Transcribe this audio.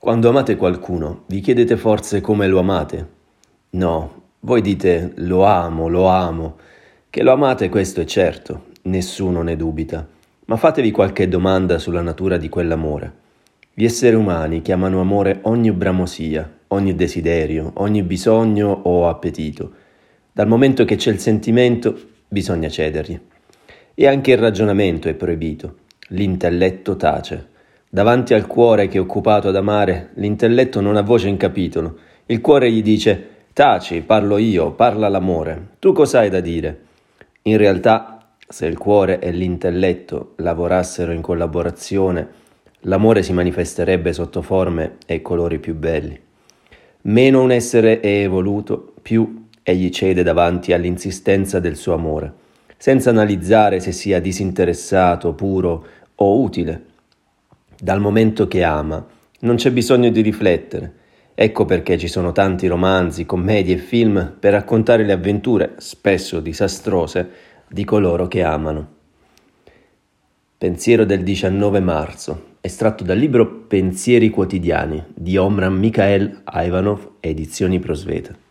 Quando amate qualcuno, vi chiedete forse come lo amate? No, voi dite lo amo, lo amo. Che lo amate questo è certo, nessuno ne dubita. Ma fatevi qualche domanda sulla natura di quell'amore. Gli esseri umani chiamano amore ogni bramosia, ogni desiderio, ogni bisogno o appetito. Dal momento che c'è il sentimento, bisogna cedergli. E anche il ragionamento è proibito. L'intelletto tace. Davanti al cuore che è occupato ad amare, l'intelletto non ha voce in capitolo. Il cuore gli dice: Taci, parlo io, parla l'amore. Tu cosa hai da dire? In realtà, se il cuore e l'intelletto lavorassero in collaborazione, l'amore si manifesterebbe sotto forme e colori più belli. Meno un essere è evoluto, più egli cede davanti all'insistenza del suo amore, senza analizzare se sia disinteressato, puro o utile dal momento che ama, non c'è bisogno di riflettere. Ecco perché ci sono tanti romanzi, commedie e film per raccontare le avventure, spesso disastrose, di coloro che amano. Pensiero del 19 marzo, estratto dal libro Pensieri quotidiani di Omran Mikhail Ivanov, edizioni Prosveta.